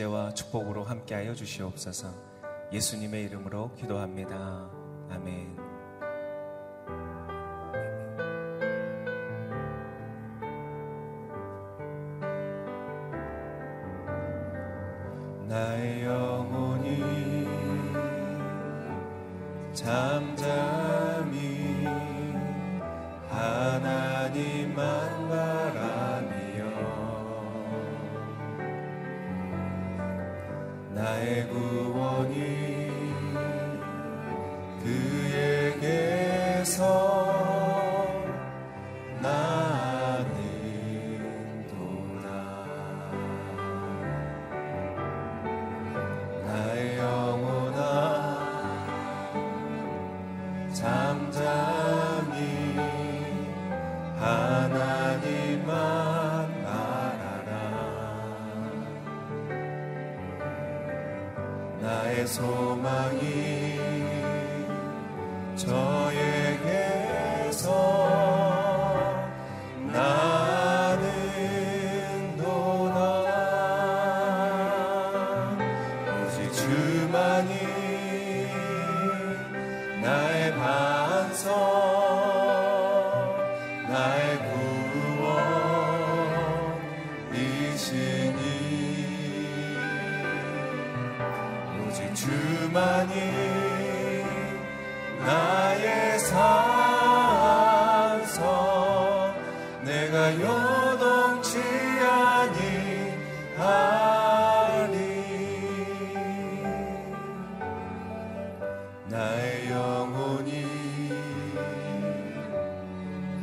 인재와 축복으로 함께하여 주시옵소서. 예수님의 이름으로 기도합니다. 아멘. So.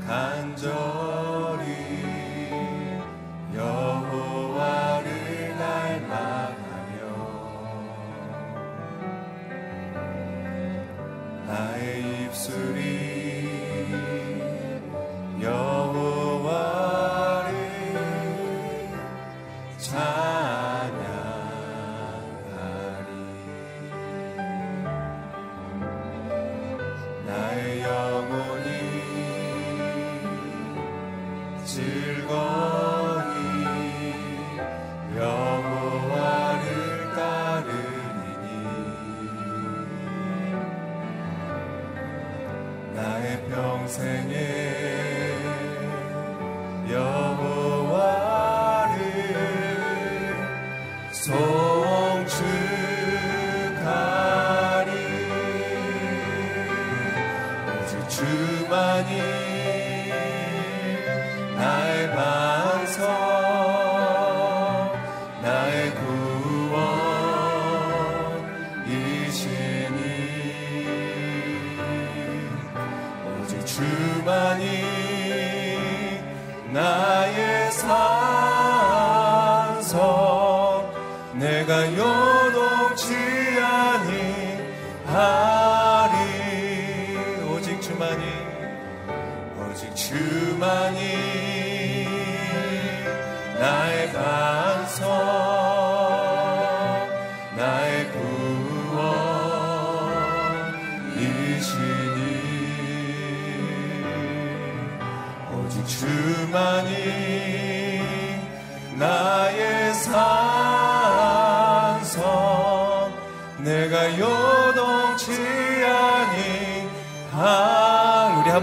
and joy.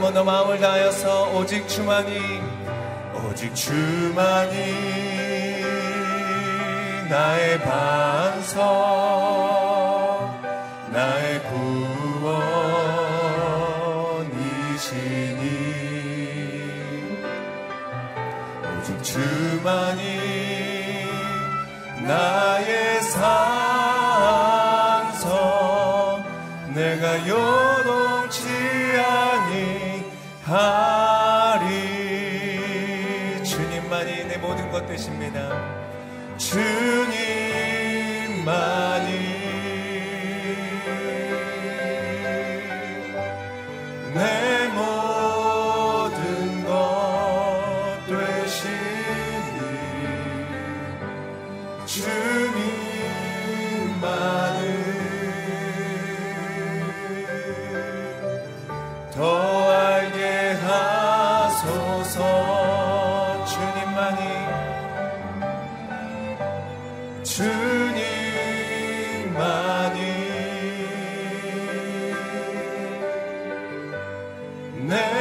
한번 더 마음을 다하여서 오직 주만이 오직 주만이 나의 반성 나의 구원이시니. 오직 주만이 나의 Never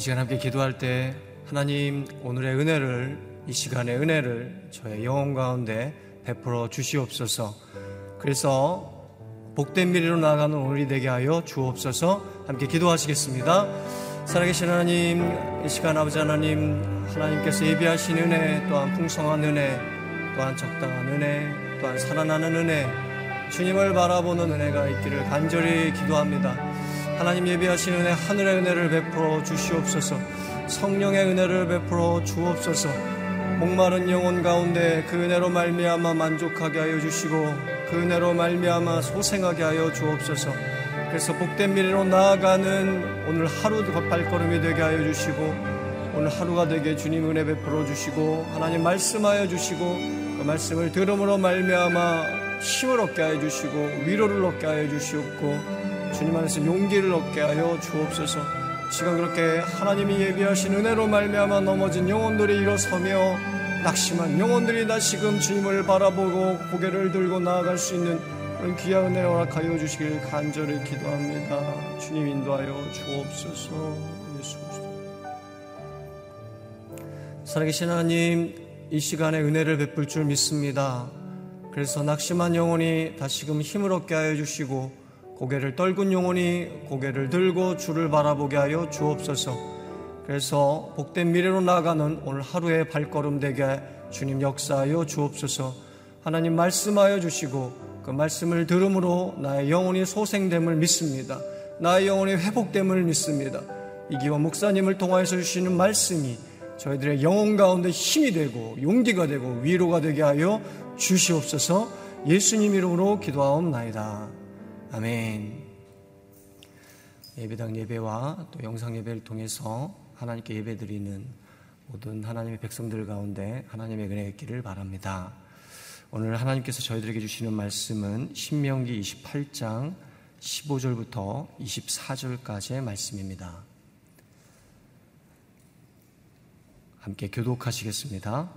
이 시간 함께 기도할 때 하나님 오늘의 은혜를 이 시간의 은혜를 저의 영혼 가운데 베풀어 주시옵소서. 그래서 복된 미래로 나아가는 오늘이 되게 하여 주옵소서. 함께 기도하시겠습니다. 살아계신 하나님, 이 시간 아버지 하나님, 하나님께서 예비하신 은혜, 또한 풍성한 은혜, 또한 적당한 은혜, 또한 살아나는 은혜, 주님을 바라보는 은혜가 있기를 간절히 기도합니다. 하나님 예비하신 은혜 하늘의 은혜를 베풀어 주시옵소서. 성령의 은혜를 베풀어 주옵소서. 목마른 영혼 가운데 그 은혜로 말미암아 만족하게 하여 주시고 그 은혜로 말미암아 소생하게 하여 주옵소서. 그래서 복된 미래로 나아가는 오늘 하루 발걸음이 되게 하여 주시고 오늘 하루가 되게 주님 은혜 베풀어 주시고 하나님 말씀하여 주시고 그 말씀을 들음으로 말미암아 힘을 얻게 하여 주시고 위로를 얻게 하여 주시옵고 주님 안에서 용기를 얻게 하여 주옵소서. 지금 그렇게 하나님이 예비하신 은혜로 말미암아 넘어진 영혼들이 일어서며 낙심한 영혼들이 다시금 주님을 바라보고 고개를 들고 나아갈 수 있는 그런 귀한 은혜를 허락하여 주시길 간절히 기도합니다. 주님 인도하여 주옵소서. 예수 그리스도. 살아계신 하나님, 이 시간에 은혜를 베풀 줄 믿습니다. 그래서 낙심한 영혼이 다시금 힘을 얻게 하여 주시고 고개를 떨군 영혼이 고개를 들고 주를 바라보게 하여 주옵소서. 그래서 복된 미래로 나아가는 오늘 하루의 발걸음 되게 주님 역사하여 주옵소서. 하나님 말씀하여 주시고 그 말씀을 들음으로 나의 영혼이 소생됨을 믿습니다. 나의 영혼이 회복됨을 믿습니다. 이기와 목사님을 통하여서 주시는 말씀이 저희들의 영혼 가운데 힘이 되고 용기가 되고 위로가 되게 하여 주시옵소서 예수님 이름으로 기도하옵나이다. 아멘. 예배당 예배와 또 영상 예배를 통해서 하나님께 예배드리는 모든 하나님의 백성들 가운데 하나님의 은혜가 있기를 바랍니다. 오늘 하나님께서 저희들에게 주시는 말씀은 신명기 28장 15절부터 24절까지의 말씀입니다. 함께 교독하시겠습니다.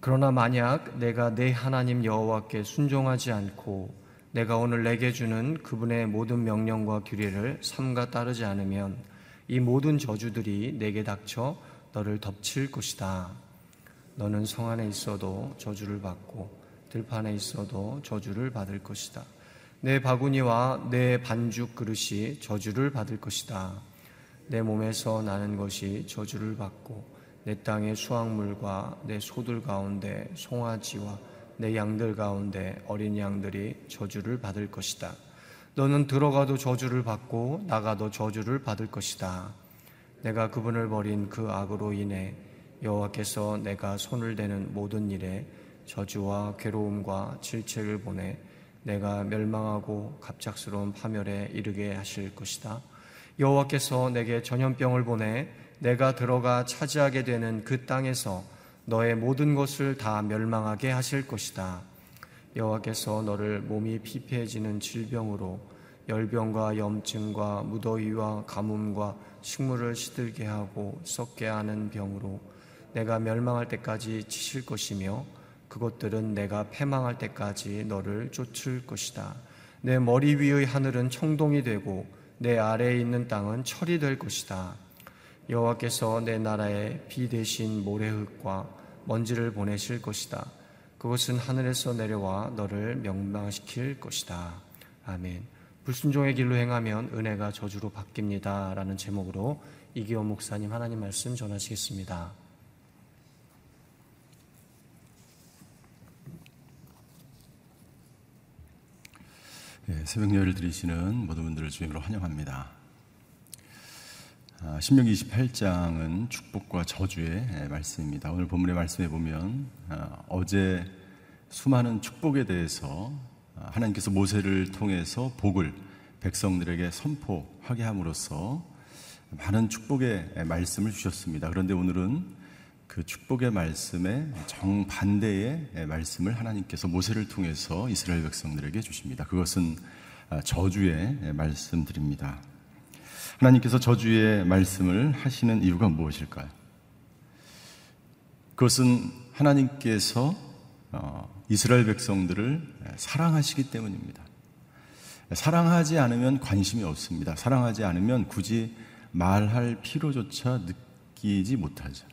그러나 만약 내가 내 하나님 여호와께 순종하지 않고 내가 오늘 내게 주는 그분의 모든 명령과 규례를 삼가 따르지 않으면 이 모든 저주들이 내게 닥쳐 너를 덮칠 것이다. 너는 성 안에 있어도 저주를 받고 들판에 있어도 저주를 받을 것이다. 내 바구니와 내 반죽 그릇이 저주를 받을 것이다. 내 몸에서 나는 것이 저주를 받고 내 땅의 수확물과 내 소들 가운데 송아지와 내 양들 가운데 어린 양들이 저주를 받을 것이다. 너는 들어가도 저주를 받고 나가도 저주를 받을 것이다. 내가 그분을 버린 그 악으로 인해 여호와께서 내가 손을 대는 모든 일에 저주와 괴로움과 질책을 보내 내가 멸망하고 갑작스러운 파멸에 이르게 하실 것이다. 여호와께서 내게 전염병을 보내 내가 들어가 차지하게 되는 그 땅에서 너의 모든 것을 다 멸망하게 하실 것이다. 여호와께서 너를 몸이 피폐해지는 질병으로 열병과 염증과 무더위와 가뭄과 식물을 시들게 하고 썩게 하는 병으로 내가 멸망할 때까지 치실 것이며 그것들은 내가 패망할 때까지 너를 쫓을 것이다. 내 머리 위의 하늘은 청동이 되고 내 아래에 있는 땅은 철이 될 것이다. 여호와께서 내 나라에 비 대신 모래흙과 먼지를 보내실 것이다. 그것은 하늘에서 내려와 너를 명망시킬 것이다. 아멘. 불순종의 길로 행하면 은혜가 저주로 바뀝니다. 라는 제목으로 이기호 목사님 하나님 말씀 전하시겠습니다. 예, 새벽 예를 드리시는 모든 분들을 주임으로 환영합니다. 아, 신명기 28장은 축복과 저주의 예, 말씀입니다. 오늘 본문의 말씀에 보면 아, 어제 수많은 축복에 대해서 아, 하나님께서 모세를 통해서 복을 백성들에게 선포하게 함으로써 많은 축복의 예, 말씀을 주셨습니다. 그런데 오늘은 그 축복의 말씀에 정반대의 말씀을 하나님께서 모세를 통해서 이스라엘 백성들에게 주십니다. 그것은 저주의 말씀드립니다. 하나님께서 저주의 말씀을 하시는 이유가 무엇일까요? 그것은 하나님께서 어, 이스라엘 백성들을 사랑하시기 때문입니다. 사랑하지 않으면 관심이 없습니다. 사랑하지 않으면 굳이 말할 필요조차 느끼지 못하죠.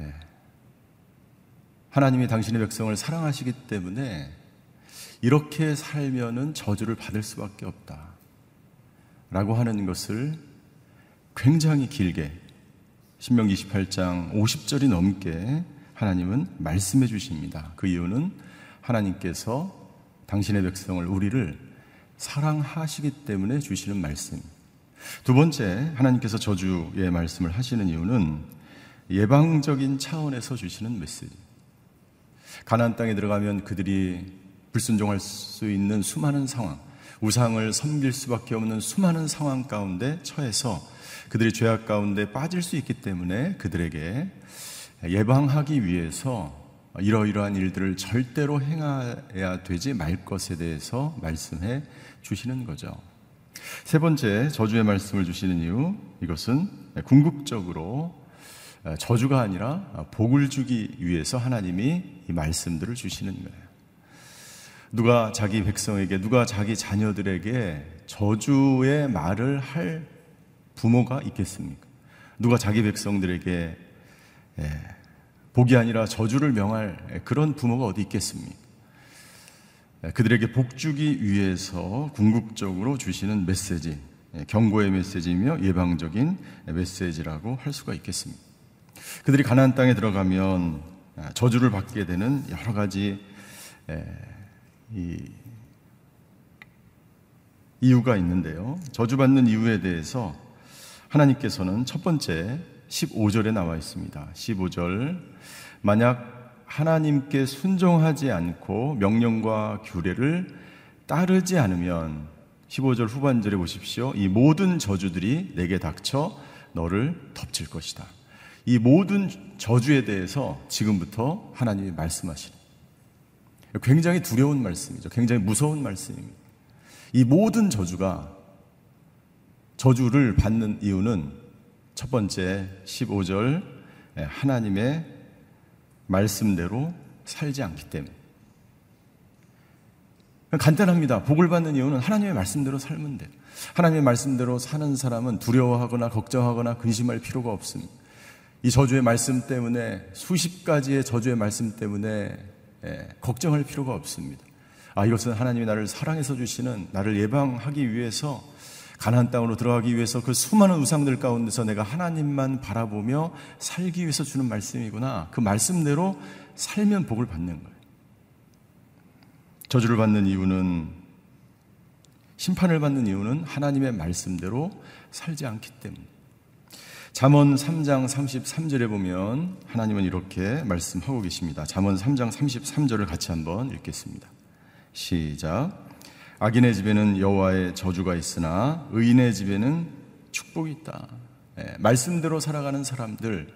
예. 하나님이 당신의 백성을 사랑하시기 때문에 이렇게 살면은 저주를 받을 수밖에 없다. 라고 하는 것을 굉장히 길게 신명기 28장 50절이 넘게 하나님은 말씀해 주십니다. 그 이유는 하나님께서 당신의 백성을 우리를 사랑하시기 때문에 주시는 말씀. 두 번째, 하나님께서 저주의 말씀을 하시는 이유는 예방적인 차원에서 주시는 메시지. 가나안 땅에 들어가면 그들이 불순종할 수 있는 수많은 상황, 우상을 섬길 수밖에 없는 수많은 상황 가운데 처해서 그들이 죄악 가운데 빠질 수 있기 때문에 그들에게 예방하기 위해서 이러이러한 일들을 절대로 행해야 되지 말 것에 대해서 말씀해 주시는 거죠. 세 번째 저주의 말씀을 주시는 이유 이것은 궁극적으로 저주가 아니라 복을 주기 위해서 하나님이 이 말씀들을 주시는 거예요. 누가 자기 백성에게, 누가 자기 자녀들에게 저주의 말을 할 부모가 있겠습니까? 누가 자기 백성들에게 예, 복이 아니라 저주를 명할 그런 부모가 어디 있겠습니까? 예, 그들에게 복 주기 위해서 궁극적으로 주시는 메시지, 예, 경고의 메시지며 예방적인 메시지라고 할 수가 있겠습니다. 그들이 가나안 땅에 들어가면 아, 저주를 받게 되는 여러 가지 이 이유가 있는데요. 저주받는 이유에 대해서 하나님께서는 첫 번째 15절에 나와 있습니다. 15절. 만약 하나님께 순종하지 않고 명령과 규례를 따르지 않으면 15절 후반절에 보십시오. 이 모든 저주들이 내게 닥쳐 너를 덮칠 것이다. 이 모든 저주에 대해서 지금부터 하나님이 말씀하시는 굉장히 두려운 말씀이죠. 굉장히 무서운 말씀입니다. 이 모든 저주가 저주를 받는 이유는 첫 번째 15절 예, 하나님의 말씀대로 살지 않기 때문에 간단합니다. 복을 받는 이유는 하나님의 말씀대로 살면 돼. 하나님의 말씀대로 사는 사람은 두려워하거나 걱정하거나 근심할 필요가 없습니다. 이 저주의 말씀 때문에 수십 가지의 저주의 말씀 때문에 예, 걱정할 필요가 없습니다. 아, 이것은 하나님이 나를 사랑해서 주시는 나를 예방하기 위해서 가나안 땅으로 들어가기 위해서 그 수많은 우상들 가운데서 내가 하나님만 바라보며 살기 위해서 주는 말씀이구나. 그 말씀대로 살면 복을 받는 거예요. 저주를 받는 이유는 심판을 받는 이유는 하나님의 말씀대로 살지 않기 때문에. 잠언 3장 33절에 보면 하나님은 이렇게 말씀하고 계십니다. 잠언 3장 33절을 같이 한번 읽겠습니다. 시작. 악인의 집에는 여호와의 저주가 있으나 의인의 집에는 축복이 있다. 예, 말씀대로 살아가는 사람들,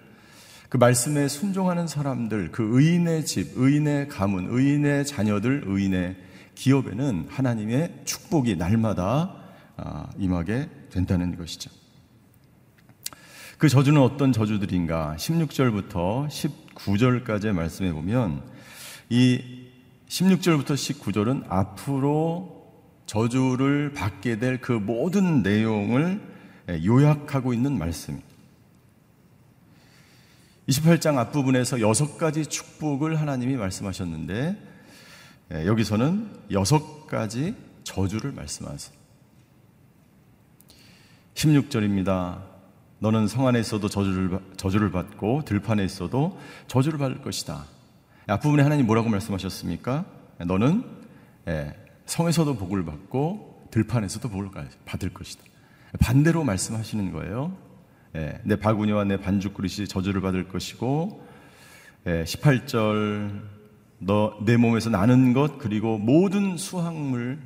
그 말씀에 순종하는 사람들, 그 의인의 집, 의인의 가문, 의인의 자녀들, 의인의 기업에는 하나님의 축복이 날마다 아, 임하게 된다는 것이죠. 그 저주는 어떤 저주들인가? 16절부터 19절까지의 말씀해 보면 이 16절부터 19절은 앞으로 저주를 받게 될 그 모든 내용을 요약하고 있는 말씀입니다. 28장 앞부분에서 여섯 가지 축복을 하나님이 말씀하셨는데 여기서는 여섯 가지 저주를 말씀하세요. 16절입니다. 너는 성 안에 있어도 저주를, 저주를 받고 들판에 있어도 저주를 받을 것이다. 앞부분에 하나님 뭐라고 말씀하셨습니까? 너는 예, 성에서도 복을 받고 들판에서도 복을 받을 것이다. 반대로 말씀하시는 거예요. 예, 내 바구니와 내 반죽 그릇이 저주를 받을 것이고 18절 예, 너내 몸에서 나는 것 그리고 모든 수확물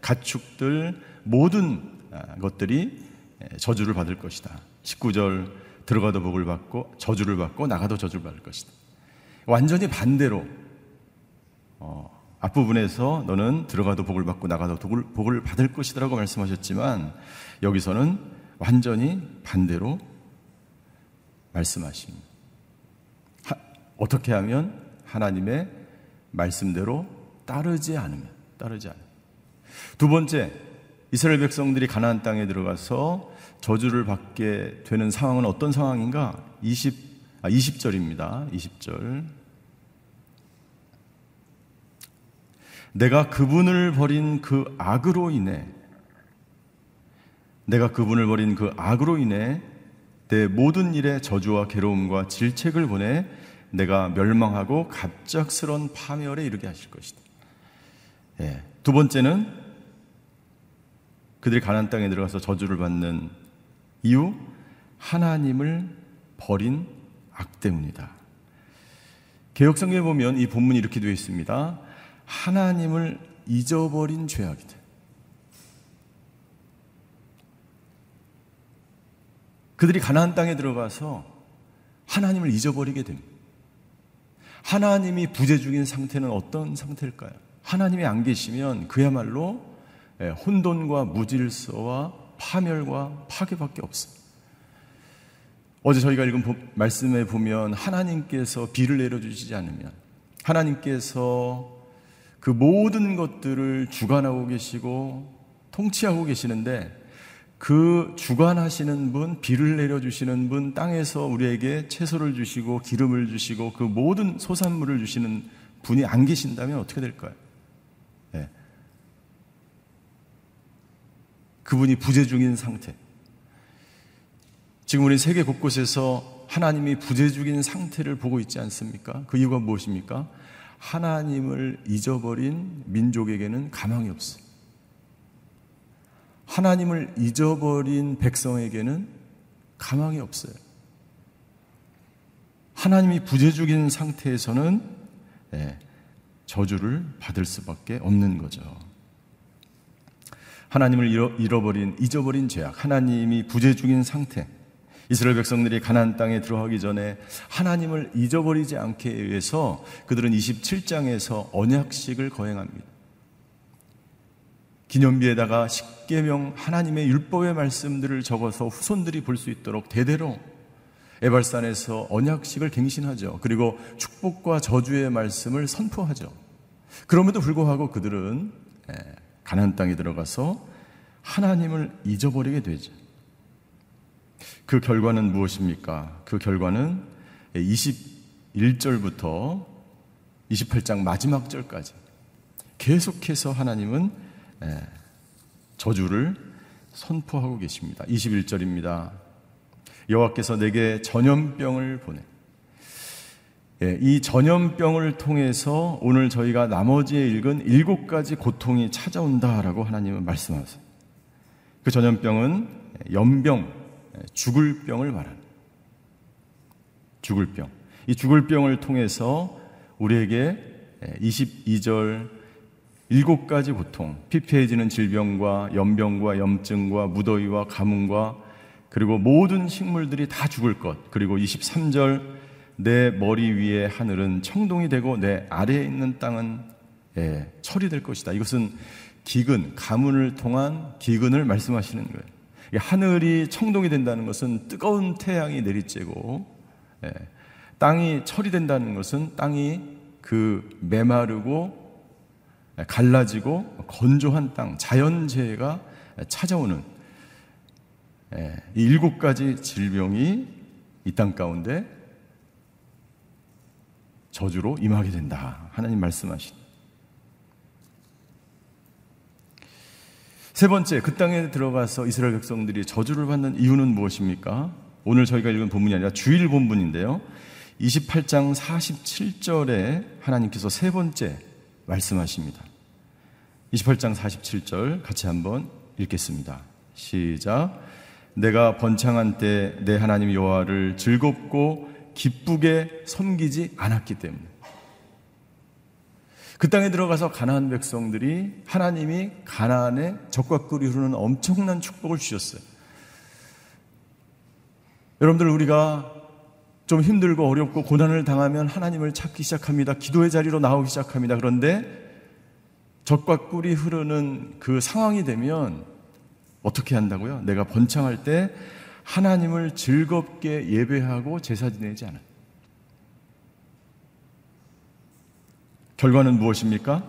가축들 모든 아, 것들이 저주를 받을 것이다. 19절 들어가도 복을 받고 저주를 받고 나가도 저주를 받을 것이다. 완전히 반대로 어, 앞부분에서 너는 들어가도 복을 받고 나가도 복을, 복을 받을 것이다라고 말씀하셨지만 여기서는 완전히 반대로 말씀하십니다. 하, 어떻게 하면 하나님의 말씀대로 따르지 않으면 따르지 않으면 두 번째 이스라엘 백성들이 가나안 땅에 들어가서 저주를 받게 되는 상황은 어떤 상황인가? 20, 아, 20절입니다. 20절. 내가 그분을 버린 그 악으로 인해 내가 그분을 버린 그 악으로 인해 내 모든 일에 저주와 괴로움과 질책을 보내 내가 멸망하고 갑작스런 파멸에 이르게 하실 것이다. 예. 두 번째는 그들이 가난 땅에 들어가서 저주를 받는 이유 하나님을 버린 악 때문이다. 개혁성경에 보면 이 본문이 이렇게 되어 있습니다. 하나님을 잊어버린 죄악이다. 그들이 가나안 땅에 들어가서 하나님을 잊어버리게 됩니다. 하나님이 부재 중인 상태는 어떤 상태일까요? 하나님이 안 계시면 그야말로 예, 혼돈과 무질서와 파멸과 파괴밖에 없습니다. 어제 저희가 읽은 말씀에 보면 하나님께서 비를 내려주시지 않으면 하나님께서 그 모든 것들을 주관하고 계시고 통치하고 계시는데 그 주관하시는 분, 비를 내려주시는 분, 땅에서 우리에게 채소를 주시고 기름을 주시고 그 모든 소산물을 주시는 분이 안 계신다면 어떻게 될까요? 그분이 부재 중인 상태. 지금 우리 세계 곳곳에서 하나님이 부재 중인 상태를 보고 있지 않습니까? 그 이유가 무엇입니까? 하나님을 잊어버린 민족에게는 가망이 없어요. 하나님을 잊어버린 백성에게는 가망이 없어요. 하나님이 부재 중인 상태에서는 네, 저주를 받을 수밖에 없는 거죠. 하나님을 잃어, 버린 잊어버린 죄악, 하나님이 부재 중인 상태. 이스라엘 백성들이 가나안 땅에 들어가기 전에 하나님을 잊어버리지 않게 위해서 그들은 27장에서 언약식을 거행합니다. 기념비에다가 십계명 하나님의 율법의 말씀들을 적어서 후손들이 볼 수 있도록 대대로 에발산에서 언약식을 갱신하죠. 그리고 축복과 저주의 말씀을 선포하죠. 그럼에도 불구하고 그들은 예, 가나안 땅에 들어가서 하나님을 잊어버리게 되죠. 그 결과는 무엇입니까? 그 결과는 21절부터 28장 마지막 절까지 계속해서 하나님은 예, 저주를 선포하고 계십니다. 21절입니다. 여호와께서 내게 전염병을 보내. 예, 이 전염병을 통해서 오늘 저희가 나머지에 읽은 일곱 가지 고통이 찾아온다라고 하나님은 말씀하세요. 그 전염병은 연병, 죽을 병을 말하는 죽을 병. 이 죽을 병을 통해서 우리에게 22절 일곱 가지 고통, 피폐해지는 질병과 연병과 염증과 무더위와 가뭄과 그리고 모든 식물들이 다 죽을 것. 그리고 23절 내 머리 위에 하늘은 청동이 되고 내 아래에 있는 땅은 예, 철이 될 것이다. 이것은 기근, 가문을 통한 기근을 말씀하시는 거예요. 하늘이 청동이 된다는 것은 뜨거운 태양이 내리쬐고 예, 땅이 철이 된다는 것은 땅이 그 메마르고 갈라지고 건조한 땅, 자연재해가 찾아오는 예, 이 일곱 가지 질병이 이 땅 가운데 저주로 임하게 된다. 하나님 말씀하신. 세 번째, 그 땅에 들어가서 이스라엘 백성들이 저주를 받는 이유는 무엇입니까? 오늘 저희가 읽은 본문이 아니라 주일 본문인데요. 28장 47절에 하나님께서 세 번째 말씀하십니다. 28장 47절 같이 한번 읽겠습니다. 시작. 내가 번창한 때 내 하나님 여호와를 즐겁고 기쁘게 섬기지 않았기 때문에 그 땅에 들어가서 가나안 백성들이 하나님이 가나안에 적과 꿀이 흐르는 엄청난 축복을 주셨어요. 여러분들 우리가 좀 힘들고 어렵고 고난을 당하면 하나님을 찾기 시작합니다. 기도의 자리로 나오기 시작합니다. 그런데 적과 꿀이 흐르는 그 상황이 되면 어떻게 한다고요? 내가 번창할 때 하나님을 즐겁게 예배하고 제사 지내지 않아. 결과는 무엇입니까?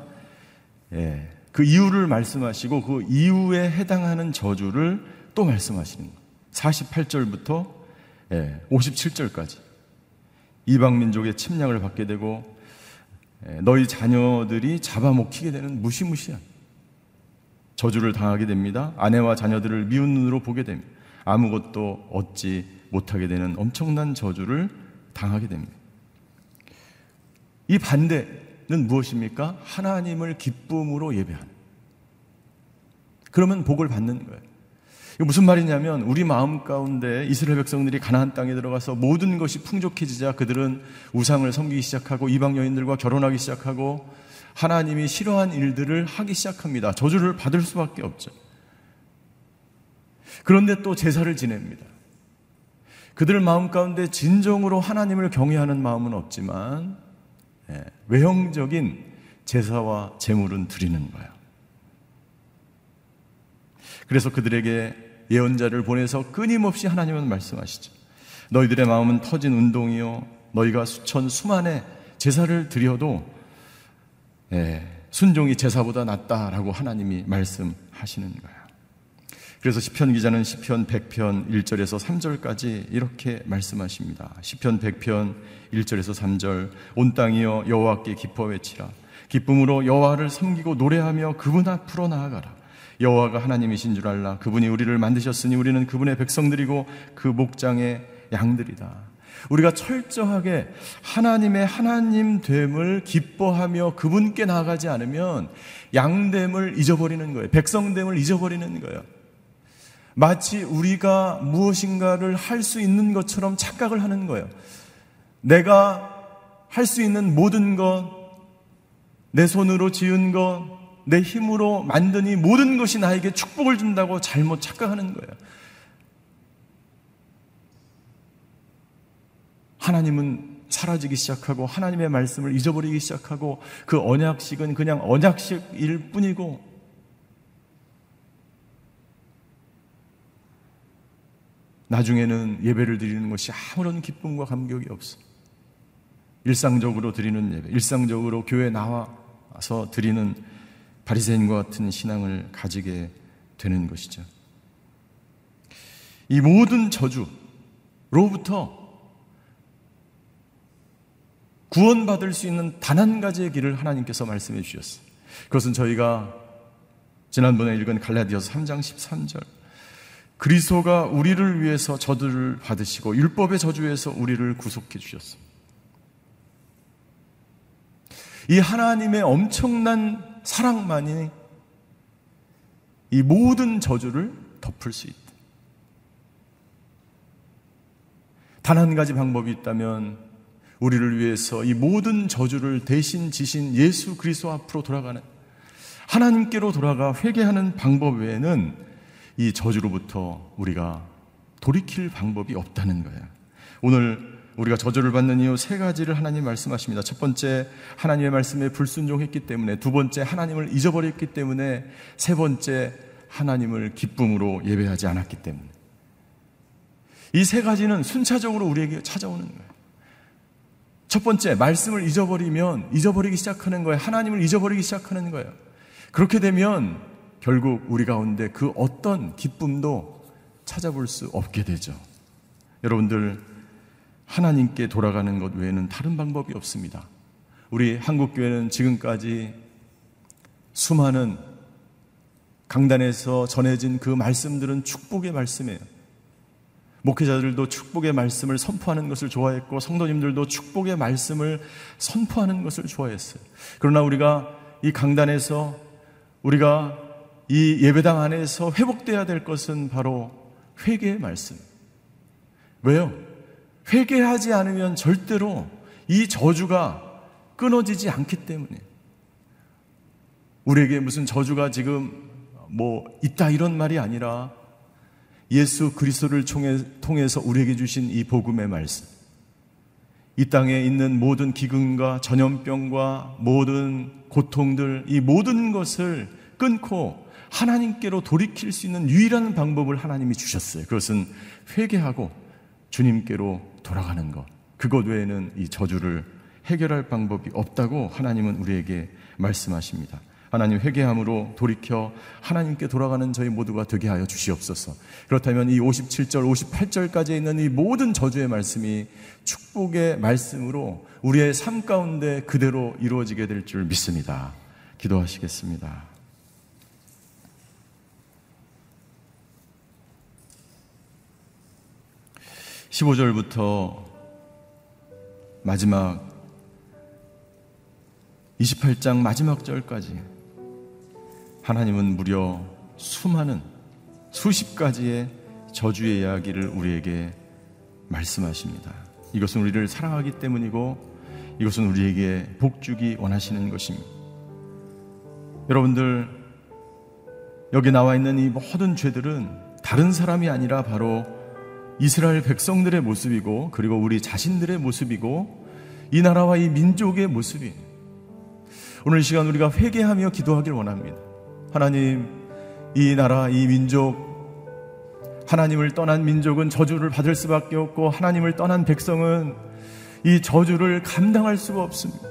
예, 그 이유를 말씀하시고 그 이유에 해당하는 저주를 또 말씀하시는 거예요. 48절부터 예, 57절까지 이방 민족의 침략을 받게 되고 예, 너희 자녀들이 잡아먹히게 되는 무시무시한 저주를 당하게 됩니다. 아내와 자녀들을 미운 눈으로 보게 됩니다. 아무것도 얻지 못하게 되는 엄청난 저주를 당하게 됩니다. 이 반대는 무엇입니까? 하나님을 기쁨으로 예배하는. 그러면 복을 받는 거예요. 이거 무슨 말이냐면 우리 마음 가운데 이스라엘 백성들이 가나안 땅에 들어가서 모든 것이 풍족해지자 그들은 우상을 섬기기 시작하고 이방 여인들과 결혼하기 시작하고 하나님이 싫어한 일들을 하기 시작합니다. 저주를 받을 수밖에 없죠. 그런데 또 제사를 지냅니다. 그들 마음 가운데 진정으로 하나님을 경외하는 마음은 없지만 예, 외형적인 제사와 제물은 드리는 거예요. 그래서 그들에게 예언자를 보내서 끊임없이 하나님은 말씀하시죠. 너희들의 마음은 터진 운동이요. 너희가 수천 수만의 제사를 드려도 예, 순종이 제사보다 낫다라고 하나님이 말씀하시는 거예요. 그래서 시편 기자는 시편 100편 1절에서 3절까지 이렇게 말씀하십니다. 시편 100편 1절에서 3절 온 땅이여 여호와께 기뻐 외치라 기쁨으로 여호와를 섬기고 노래하며 그분 앞으로 나아가라 여호와가 하나님이신 줄 알라. 그분이 우리를 만드셨으니 우리는 그분의 백성들이고 그 목장의 양들이다. 우리가 철저하게 하나님의 하나님 됨을 기뻐하며 그분께 나아가지 않으면 양됨을 잊어버리는 거예요. 백성됨을 잊어버리는 거예요. 마치 우리가 무엇인가를 할 수 있는 것처럼 착각을 하는 거예요. 내가 할 수 있는 모든 것, 내 손으로 지은 것, 내 힘으로 이 모든 것이 나에게 축복을 준다고 잘못 착각하는 거예요. 하나님은 사라지기 시작하고 하나님의 말씀을 잊어버리기 시작하고 그 언약식은 그냥 언약식일 뿐이고 나중에는 예배를 드리는 것이 아무런 기쁨과 감격이 없어. 일상적으로 드리는 예배, 일상적으로 교회 나와서 드리는 바리새인과 같은 신앙을 가지게 되는 것이죠. 이 모든 저주로부터 구원받을 수 있는 단 한 가지의 길을 하나님께서 말씀해 주셨어요. 그것은 저희가 지난번에 읽은 갈라디아서 3장 13절 그리스도가 우리를 위해서 저주를 받으시고 율법의 저주에서 우리를 구속해 주셨습니다. 이 하나님의 엄청난 사랑만이 이 모든 저주를 덮을 수 있다. 단 한 가지 방법이 있다면 우리를 위해서 이 모든 저주를 대신 지신 예수 그리스도 앞으로 돌아가는 하나님께로 돌아가 회개하는 방법 외에는 이 저주로부터 우리가 돌이킬 방법이 없다는 거예요. 오늘 우리가 저주를 받는 이유 세 가지를 하나님 말씀하십니다. 첫 번째, 하나님의 말씀에 불순종했기 때문에, 두 번째, 하나님을 잊어버렸기 때문에, 세 번째, 하나님을 기쁨으로 예배하지 않았기 때문에. 이 세 가지는 순차적으로 우리에게 찾아오는 거예요. 첫 번째, 말씀을 잊어버리면 잊어버리기 시작하는 거예요. 하나님을 잊어버리기 시작하는 거예요. 그렇게 되면 결국 우리 가운데 그 어떤 기쁨도 찾아볼 수 없게 되죠. 여러분들, 하나님께 돌아가는 것 외에는 다른 방법이 없습니다. 우리 한국교회는 지금까지 수많은 강단에서 전해진 그 말씀들은 축복의 말씀이에요. 목회자들도 축복의 말씀을 선포하는 것을 좋아했고 성도님들도 축복의 말씀을 선포하는 것을 좋아했어요. 그러나 우리가 이 강단에서 우리가 이 예배당 안에서 회복돼야 될 것은 바로 회개의 말씀. 왜요? 회개하지 않으면 절대로 이 저주가 끊어지지 않기 때문에 우리에게 무슨 저주가 지금 뭐 있다 이런 말이 아니라 예수 그리스도를 통해서 우리에게 주신 이 복음의 말씀. 이 땅에 있는 모든 기근과 전염병과 모든 고통들, 이 모든 것을 끊고 하나님께로 돌이킬 수 있는 유일한 방법을 하나님이 주셨어요. 그것은 회개하고 주님께로 돌아가는 것. 그것 외에는 이 저주를 해결할 방법이 없다고 하나님은 우리에게 말씀하십니다. 하나님 회개함으로 돌이켜 하나님께 돌아가는 저희 모두가 되게 하여 주시옵소서. 그렇다면 이 57절, 58절까지 있는 이 모든 저주의 말씀이 축복의 말씀으로 우리의 삶 가운데 그대로 이루어지게 될 줄 믿습니다. 기도하시겠습니다. 15절부터 마지막 28장 마지막 절까지 하나님은 무려 수많은 수십 가지의 저주의 이야기를 우리에게 말씀하십니다. 이것은 우리를 사랑하기 때문이고 이것은 우리에게 복주기 원하시는 것입니다. 여러분들 여기 나와 있는 이 모든 죄들은 다른 사람이 아니라 바로 이스라엘 백성들의 모습이고 그리고 우리 자신들의 모습이고 이 나라와 이 민족의 모습이 오늘 시간 우리가 회개하며 기도하길 원합니다. 하나님, 이 나라, 이 민족, 하나님을 떠난 민족은 저주를 받을 수밖에 없고 하나님을 떠난 백성은 이 저주를 감당할 수가 없습니다.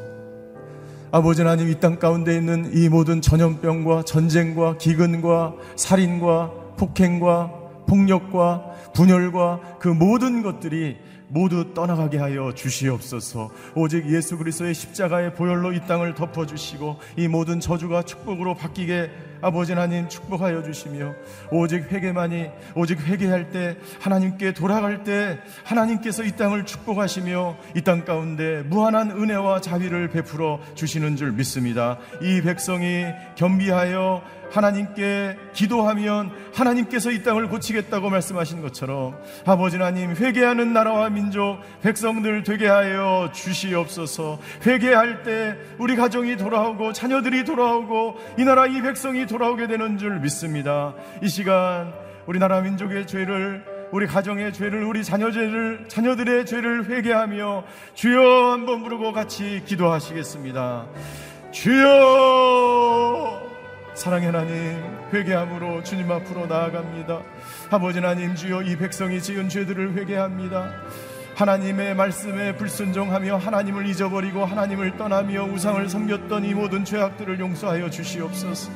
아버지 하나님 이 땅 가운데 있는 이 모든 전염병과 전쟁과 기근과 살인과 폭행과 폭력과 분열과 그 모든 것들이 모두 떠나가게 하여 주시옵소서. 오직 예수 그리스도의 십자가의 보혈로 이 땅을 덮어 주시고 이 모든 저주가 축복으로 바뀌게 아버지 하나님 축복하여 주시며 오직 회개만이 오직 회개할 때 하나님께 돌아갈 때 하나님께서 이 땅을 축복하시며 이 땅 가운데 무한한 은혜와 자비를 베풀어 주시는 줄 믿습니다. 이 백성이 겸비하여 하나님께 기도하면 하나님께서 이 땅을 고치겠다고 말씀하신 것처럼 아버지 하나님 회개하는 나라와 민족 백성들 되게 하여 주시옵소서 회개할 때 우리 가정이 돌아오고 자녀들이 돌아오고 이 나라 이 백성이 돌아오게 되는 줄 믿습니다 이 시간 우리나라 민족의 죄를 우리 가정의 죄를 우리 자녀 죄를 자녀들의 죄를 회개하며 주여 한번 부르고 같이 기도하시겠습니다 주여 사랑의 하나님 회개함으로 주님 앞으로 나아갑니다. 아버지 하나님 주여 이 백성이 지은 죄들을 회개합니다. 하나님의 말씀에 불순종하며 하나님을 잊어버리고 하나님을 떠나며 우상을 섬겼던 이 모든 죄악들을 용서하여 주시옵소서.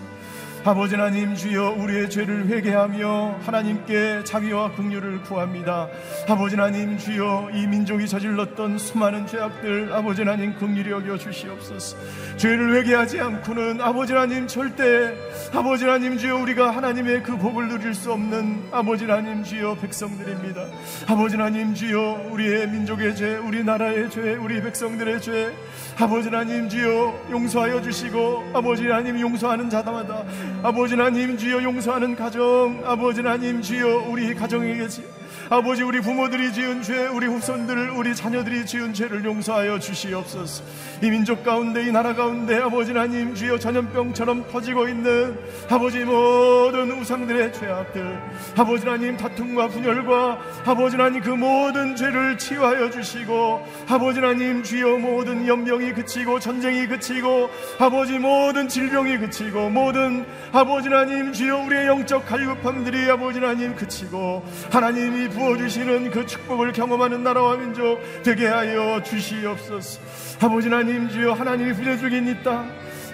아버지 하나님 주여 우리의 죄를 회개하며 하나님께 자비와 긍휼을 구합니다. 아버지 하나님 주여 이 민족이 저질렀던 수많은 죄악들 아버지 하나님 긍휼히 여겨 주시옵소서. 죄를 회개하지 않고는 아버지 하나님 절대 아버지 하나님 주여 우리가 하나님의 그 복을 누릴 수 없는 아버지 하나님 주여 백성들입니다. 아버지 하나님 주여 우리의 민족의 죄, 우리 나라의 죄, 우리 백성들의 죄 아버지 하나님 주여 용서하여 주시고 아버지 하나님 용서하는 자다마다 아버지 하나님 주여 용서하는 가정 아버지 하나님 주여 우리 가정에 계시 아버지 우리 부모들이 지은 죄 우리 후손들 우리 자녀들이 지은 죄를 용서하여 주시옵소서. 이 민족 가운데 이 나라 가운데 아버지 하나님 주여 전염병처럼 퍼지고 있는 아버지 모든 우상들의 죄악들 아버지 하나님 다툼과 분열과 아버지 하나님 그 모든 죄를 치유하여 주시고 아버지 하나님 주여 모든 연병이 그치고 전쟁이 그치고 아버지 모든 질병이 그치고 모든 아버지 하나님 주여 우리의 영적 갈급함들이 아버지 하나님 그치고 하나님이 부 어주시는 그 축복을 경험하는 나라와 민족 되게 하여 주시옵소서. 아버지 하나님 주여 하나님이 부려주긴 있다.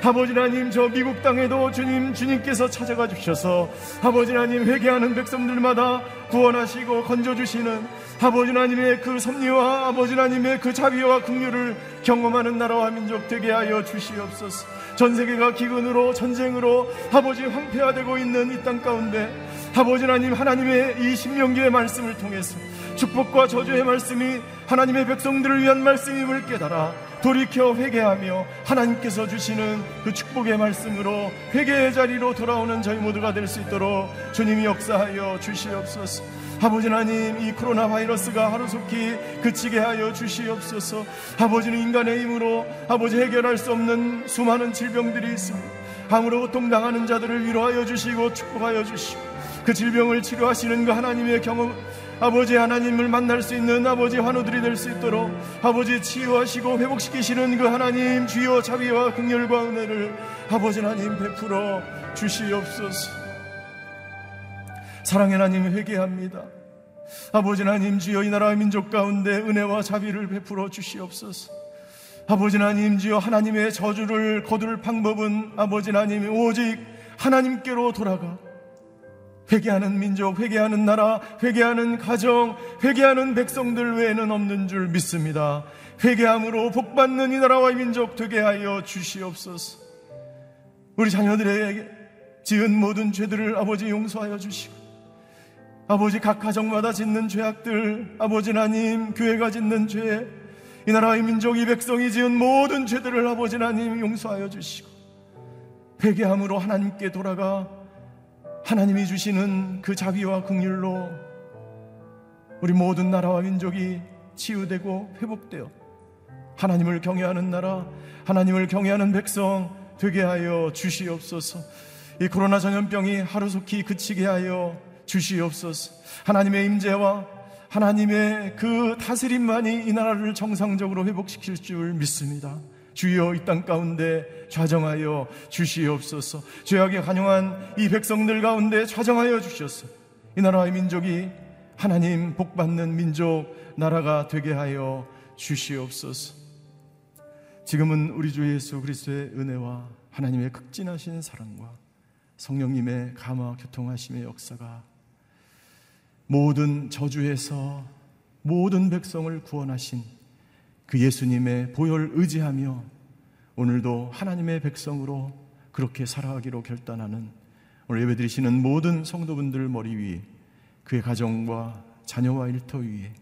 아버지 하나님 저 미국 땅에도 주님 주님께서 찾아가 주셔서 아버지 하나님 회개하는 백성들마다 구원하시고 건져주시는 아버지 하나님의 그 섭리와 아버지 하나님의 그 자비와 긍휼을 경험하는 나라와 민족 되게 하여 주시옵소서. 전 세계가 기근으로 전쟁으로 아버지 황폐화되고 있는 이 땅 가운데 아버지 하나님 하나님의 이 신명기의 말씀을 통해서 축복과 저주의 말씀이 하나님의 백성들을 위한 말씀임을 깨달아 돌이켜 회개하며 하나님께서 주시는 그 축복의 말씀으로 회개의 자리로 돌아오는 저희 모두가 될 수 있도록 주님이 역사하여 주시옵소서. 아버지 하나님 이 코로나 바이러스가 하루속히 그치게 하여 주시옵소서. 아버지는 인간의 힘으로 아버지 해결할 수 없는 수많은 질병들이 있습니다. 암으로 고통당하는 자들을 위로하여 주시고 축복하여 주시고 그 질병을 치료하시는 그 하나님의 경험 아버지 하나님을 만날 수 있는 아버지 환우들이 될 수 있도록 아버지 치유하시고 회복시키시는 그 하나님 주여 자비와 긍휼과 은혜를 아버지 하나님 베풀어 주시옵소서. 사랑의 하나님 회개합니다. 아버지 하나님 주여 이 나라 민족 가운데 은혜와 자비를 베풀어 주시옵소서. 아버지 하나님 주여 하나님의 저주를 거둘 방법은 아버지 하나님 오직 하나님께로 돌아가 회개하는 민족, 회개하는 나라, 회개하는 가정, 회개하는 백성들 외에는 없는 줄 믿습니다. 회개함으로 복받는 이 나라와 이 민족 되게 하여 주시옵소서. 우리 자녀들에게 지은 모든 죄들을 아버지 용서하여 주시고, 아버지 각 가정마다 짓는 죄악들, 아버지 하나님, 교회가 짓는 죄, 이 나라의 민족, 이 백성이 지은 모든 죄들을 아버지 하나님 용서하여 주시고, 회개함으로 하나님께 돌아가 하나님이 주시는 그 자비와 긍휼로 우리 모든 나라와 민족이 치유되고 회복되어 하나님을 경외하는 나라, 하나님을 경외하는 백성 되게 하여 주시옵소서. 이 코로나 전염병이 하루속히 그치게 하여 주시옵소서. 하나님의 임재와 하나님의 그 다스림만이 이 나라를 정상적으로 회복시킬 줄 믿습니다. 주여 이 땅 가운데 좌정하여 주시옵소서. 죄악에 간용한 이 백성들 가운데 좌정하여 주시옵소서. 이 나라의 민족이 하나님 복 받는 민족 나라가 되게 하여 주시옵소서. 지금은 우리 주 예수 그리스도의 은혜와 하나님의 극진하신 사랑과 성령님의 감화 교통하심의 역사가 모든 저주에서 모든 백성을 구원하신 그 예수님의 보혈 의지하며 오늘도 하나님의 백성으로 그렇게 살아가기로 결단하는 오늘 예배드리시는 모든 성도분들 머리 위에 그의 가정과 자녀와 일터 위에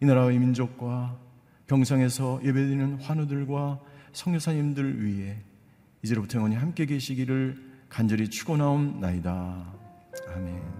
이 나라의 민족과 경상에서 예배드리는 환우들과 성교사님들 위에 이제로부터 영원히 함께 계시기를 간절히 축원하옵나이다. 아멘.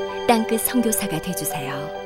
땅끝 성교사가 되주세요